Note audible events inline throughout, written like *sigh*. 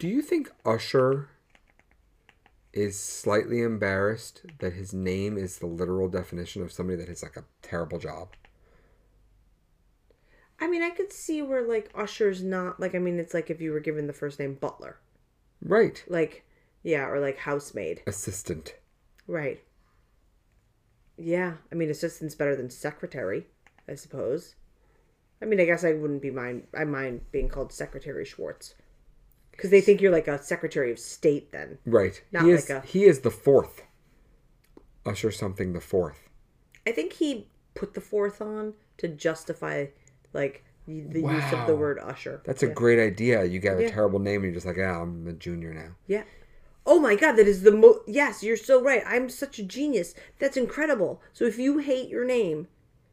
Do you think Usher is slightly embarrassed that his name is the literal definition of somebody that has like a terrible job? I mean, I could see where like Usher's not like. I mean, it's like if you were given the first name Butler, Right. like yeah, or like housemaid, Assistant. right? Yeah, I mean, assistant's better than secretary, I suppose. I mean, I guess I wouldn't be mind. I mind being called Secretary Schwartz, because they think you're like a Secretary of State then. Right. Not he is a- he is the fourth. Usher something the fourth. I think he put the fourth on to justify like the the use of the word usher. That's a great idea. You got a Yeah. terrible name and you're just like, ah, I'm a junior now. Yeah. Oh my god, that is the mo Yes, you're so right. I'm such a genius. That's incredible. So if you hate your name,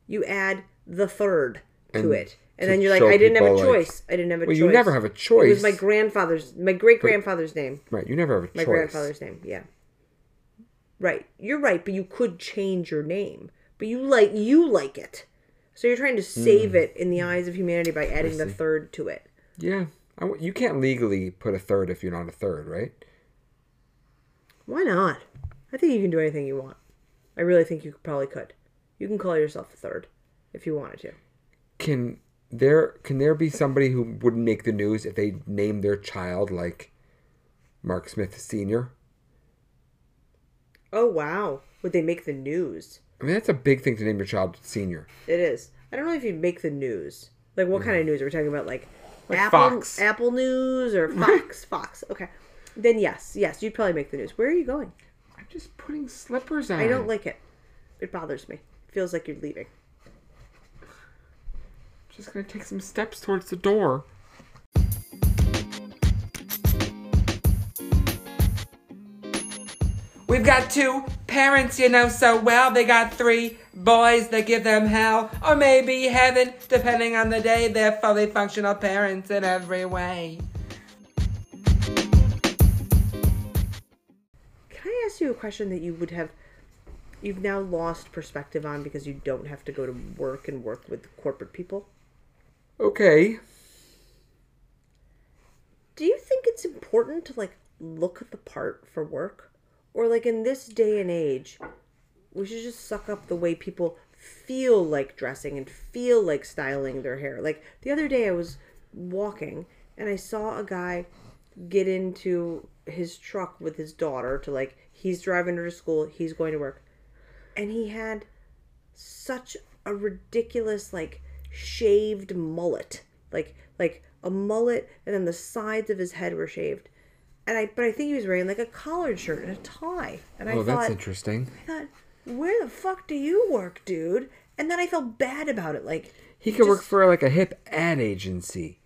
you add the third to And it. And then you're like, I didn't have a like- choice. I didn't have a Well, choice. you never have a choice. It was my grandfather's, my great grandfather's name. Right. You never have a My choice. My grandfather's name. Yeah. Right. You're right, but you could change your name. But you like you like it. So you're trying to save Hmm. it in the eyes of humanity by adding the third to it. Yeah. I you can't legally put a third if you're not a third, right? Why not? I think you can do anything you want. I really think you probably could. You can call yourself a third if you wanted to. Can there can there be somebody who wouldn't make the news if they named their child like Mark Smith Senior? Oh wow. Would they make the news? I mean, that's a big thing to name your child Senior. It is. I don't know if you'd make the news. Like what kind of news? Are we talking about like, Like Apple Fox. Apple News or *laughs* Fox? Fox. Okay. Then yes, yes, you'd probably make the news. Where are you going? I'm just putting slippers on. I don't like it. It bothers me. feels like you're leaving. Just gonna take some steps towards the door. We've got two parents you know so well. They got three boys that give them hell, or maybe heaven, depending on the day. They're fully functional parents in every way. Can I ask you a question that you would have you've now lost perspective on because you don't have to go to work and work with corporate people? Okay. Do you think it's important to like look the part for work? Or like in this day and age, we should just suck up the way people feel like dressing and feel like styling their hair. Like the other day I was walking and I saw a guy get into his truck with his daughter to like he's driving her to school, he's going to work. And he had such a ridiculous like shaved mullet like like a mullet and then the sides of his head were shaved and i but i think he was wearing like a collared shirt and a tie and i Oh, thought that's interesting. i thought where the fuck do you work dude and then i felt bad about it like He could work for like a hip ad agency,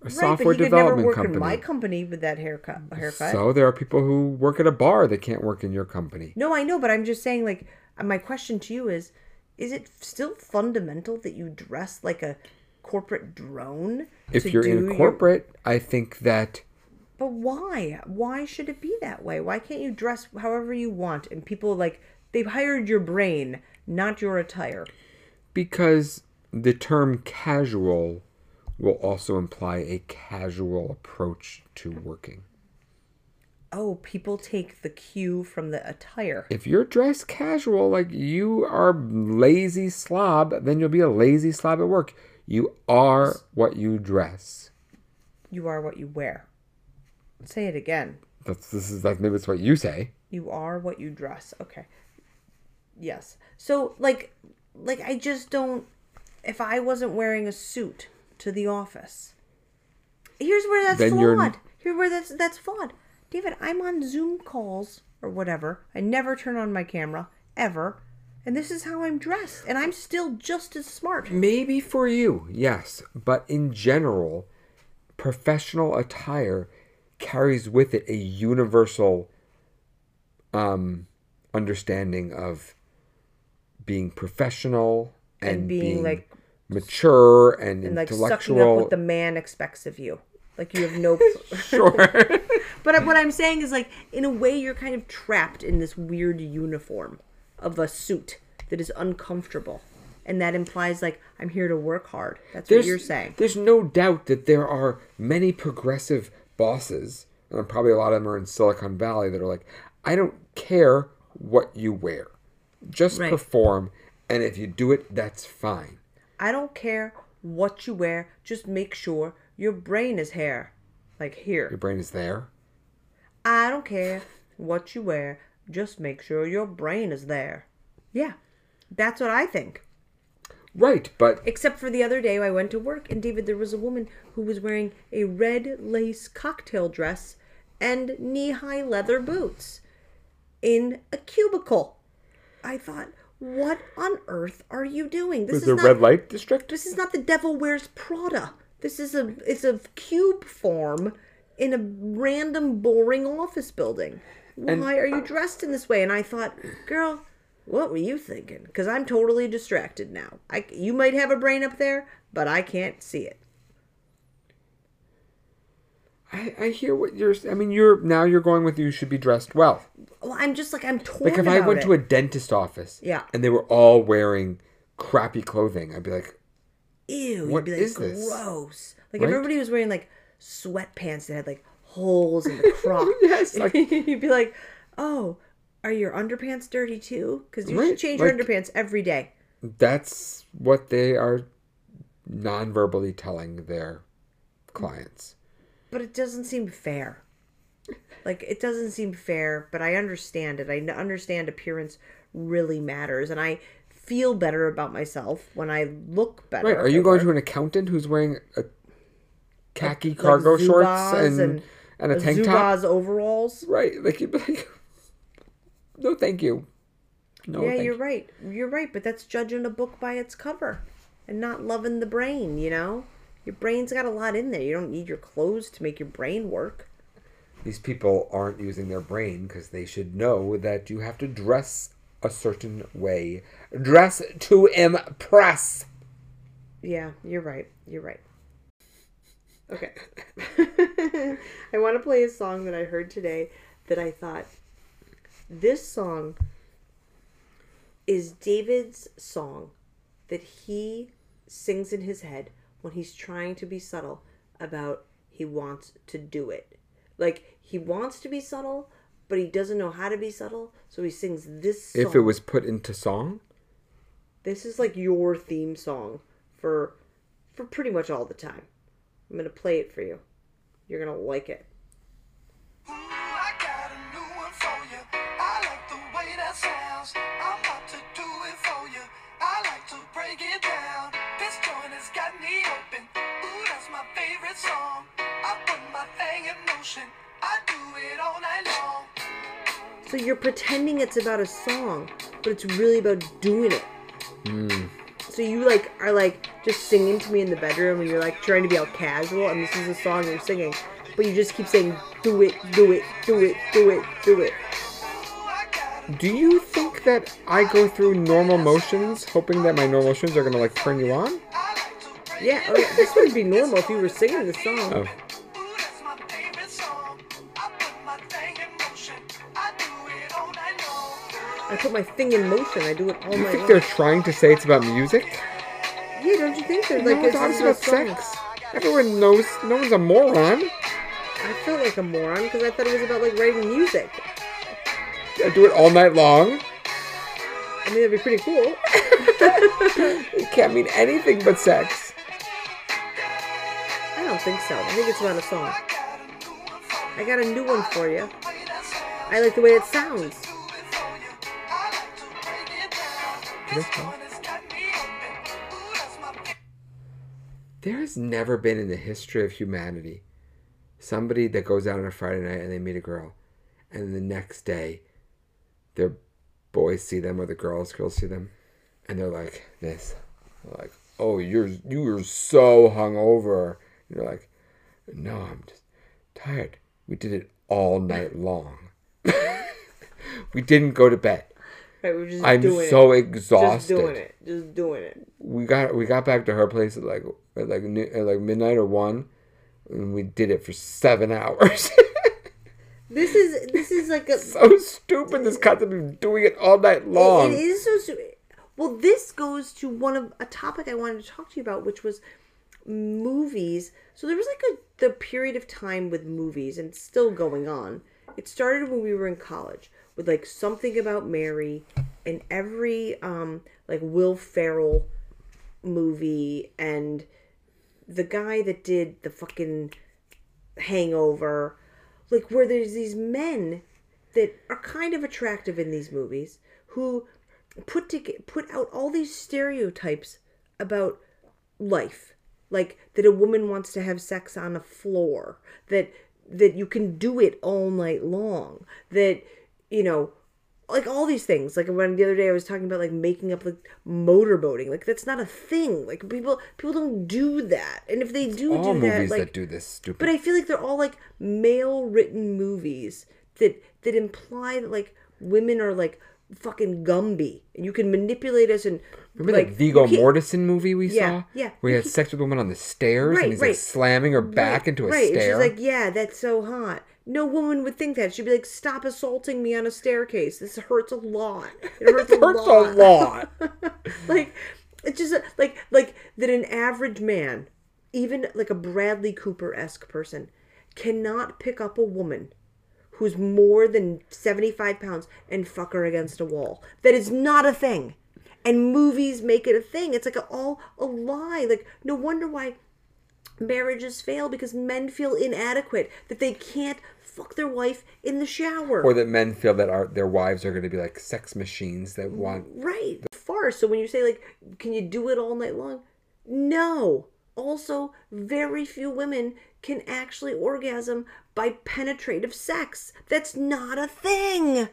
a right software but he could never development work company. in my company with that haircut haircut So there are people who work at a bar that can't work in your company. No, I know, but I'm just saying, like, my question to you is is it still fundamental that you dress like a corporate drone? If you're in your- corporate, I think that But why? Why should it be that way? Why can't you dress however you want? And people, like, they've hired your brain, not your attire. because the term casual will also imply a casual approach to working. Oh, people take the cue from the attire. If you're dressed casual, like you are lazy slob, then you'll be a lazy slob at work. You are what you dress. You are what you wear. Say it again. That's this is that maybe it's what you say. You are what you dress. Okay. Yes. So like like I just don't if I wasn't wearing a suit to the office. Here's where that's Then you're- flawed. Here where that's that's flawed. David, I'm on Zoom calls or whatever. I never turn on my camera ever. And this is how I'm dressed and I'm still just as smart. Maybe for you, yes, but in general, professional attire carries with it a universal um understanding of being professional and, And being, being, like- mature and, And like sucking up what the man expects of you. Like you have no *laughs* sure. *laughs* But what I'm saying is, like, in a way, you're kind of trapped in this weird uniform of a suit that is uncomfortable. And that implies, like, I'm here to work hard. That's what you're saying. There's no doubt that there are many progressive bosses, and probably a lot of them are in Silicon Valley that are like, I don't care what you wear, just Right. perform, and if you do it, that's fine. I don't care what you wear, just make sure your brain is hair. Like here. Your brain is there. I don't care what you wear, just make sure your brain is there. Yeah. That's what I think. Right, but Except for the other day, I went to work and David, there was a woman who was wearing a red lace cocktail dress and knee high leather boots in a cubicle. I thought, what on earth are you doing? This was is the not, red light district? This is not the Devil Wears Prada. This is a it's a cube form in a random boring office building. Why are you dressed in this way? And I thought, girl, what were you thinking? Because I'm totally distracted now. I you might have a brain up there, but I can't see it. I, I hear what you're. I mean, you're now you're going with you should be dressed well. Well, I'm just like I'm torn Like if I went it. to a dentist office, Yeah. and they were all wearing crappy clothing, I'd be like, Ew, What you'd be like, is this? gross. Like Right? if everybody was wearing like sweatpants that had like holes in the crotch. *laughs* Yes, like- *laughs* you'd be like, oh, are your underpants dirty too? Because you should change like- your underpants every day. that's what they are non-verbally telling their clients. But it doesn't seem fair. Like it doesn't seem fair, but I understand it. I understand appearance really matters, and I feel better about myself when I look better. Right? Are you going to an accountant who's wearing a khaki Like cargo shorts Zubaz and and, a tank top? Zubaz overalls? Right? Like you'd be like, no, thank you. No, yeah, you're you. right. You're right, but that's judging a book by its cover and not loving the brain, you know? Your brain's got a lot in there. You don't need your clothes to make your brain work. These people aren't using their brain because they should know that you have to dress a certain way. Dress to impress. Yeah, you're right. You're right. Okay. *laughs* I want to play a song that I heard today that I thought this song is David's song that he sings in his head when he's trying to be subtle about he wants to do it. Like he wants to be subtle, but he doesn't know how to be subtle, so he sings this song. If it was put into song, This is like your theme song for for pretty much all the time. I'm gonna play it for you. You're gonna like it. Ooh, I got a new one for you. I like the way that sounds. I'm about to do it for you. I like to break it down. This joint has got me open. Ooh, that's my favorite song. I put my thing in motion. I do it all night long. So you're pretending it's about a song, but it's really about doing it. Hmm. So you like are like just singing to me in the bedroom, and you're like trying to be all casual, and this is a song you're singing, but you just keep saying, "Do it, do it, do it, do it, do it." Ooh, I got a do you think that I go through normal motions, hoping that my normal motions are gonna like turn you on? I like to break Yeah, oh, yeah, this would be normal if you were singing the song. Oh, I put my thing in motion. I do it all you night think long. they're trying to say it's about music? Yeah, don't you think they're No, like it's this is obviously about song? sex. Everyone knows. No one's a moron. I felt like a moron because I thought it was about like writing music. I do it all night long. I mean, that'd be pretty cool. *laughs* It can't mean anything but sex. I don't think so. I think it's about a song. I got a new one for you. I like the way it sounds. There has never been in the history of humanity somebody that goes out on a Friday night and they meet a girl, and the next day, their boys see them or the girls girls see them, and they're like this, they're like, "Oh, you're you're so hungover." And you're like, "No, I'm just tired. We did it all night long. *laughs* we didn't go to bed. Right, *laughs* we're just I'm doing so it. exhausted." Just doing it. Just doing it. we got we got back to her place at like at like at like midnight or one, and we did it for seven *laughs* hours. This is this is like a. *laughs* so stupid. This concept of doing it all night long. It is so. stu- Well, this goes to one of a topic I wanted to talk to you about, which was movies. So there was like a the period of time with movies, and it's still going on. It started when we were in college with like something about Mary, and every um like Will Ferrell movie, and the guy that did the fucking Hangover, like where there's these men that are kind of attractive in these movies who put to put out all these stereotypes about life. Like that a woman wants to have sex on a floor that that you can do it all night long that you know like all these things. Like when the other day i was talking about like making up like motorboating. Like that's not a thing. Like people people don't do that. And if they do All do movies that like that do this stupid. but I feel like they're all like male written movies that that imply that like women are like fucking Gumby and you can manipulate us and Remember like that can't- Mortensen movie we Yeah, saw? yeah. Where he had sex with a woman on the stairs Right, and he's right. like slamming her back right, into a right. stair. And she's like, "Yeah, that's so hot." No woman would think that. She'd be like, "Stop assaulting me on a staircase. This hurts a lot. It hurts, *laughs* It hurts a lot. *laughs* like it's just like like that an average man even like a bradley cooper esque person cannot pick up a woman who's more than 75 pounds and fuck her against a wall that is not a thing and movies make it a thing it's like a, all a lie like no wonder why marriages fail because men feel inadequate that they can't fuck their wife in the shower or that men feel that our, their wives are going to be like sex machines that want. Right. Farce. So when you say like, can you do it all night long? No. Also, very few women can actually orgasm by penetrative sex. That's not a thing.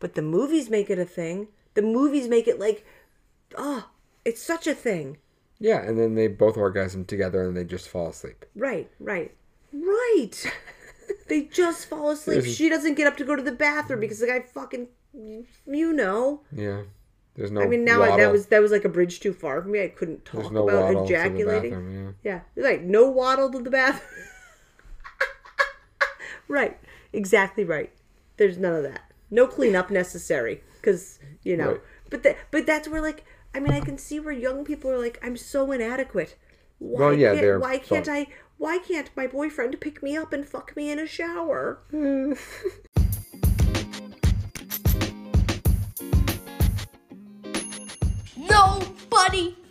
But the movies make it a thing. The movies make it like, oh, it's such a thing. Yeah, and then they both orgasm together and they just fall asleep. Right, right, right. *laughs* they just fall asleep. She doesn't get up to go to the bathroom because the guy fucking, you know. Yeah. There's no I mean, now I, that was that was like a bridge too far for me. I couldn't talk no about ejaculating. bathroom, yeah. yeah, like no waddle to the bathroom. *laughs* right, exactly right. There's none of that. No cleanup necessary because you know. Right. But that but that's where like I mean I can see where young people are like I'm so inadequate. Why Well, yeah, can't, why can't fun. I? Why can't my boyfriend pick me up and fuck me in a shower? *laughs* *laughs*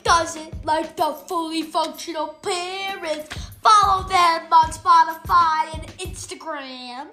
doesn't like the fully functional parents. Follow them on Spotify and Instagram.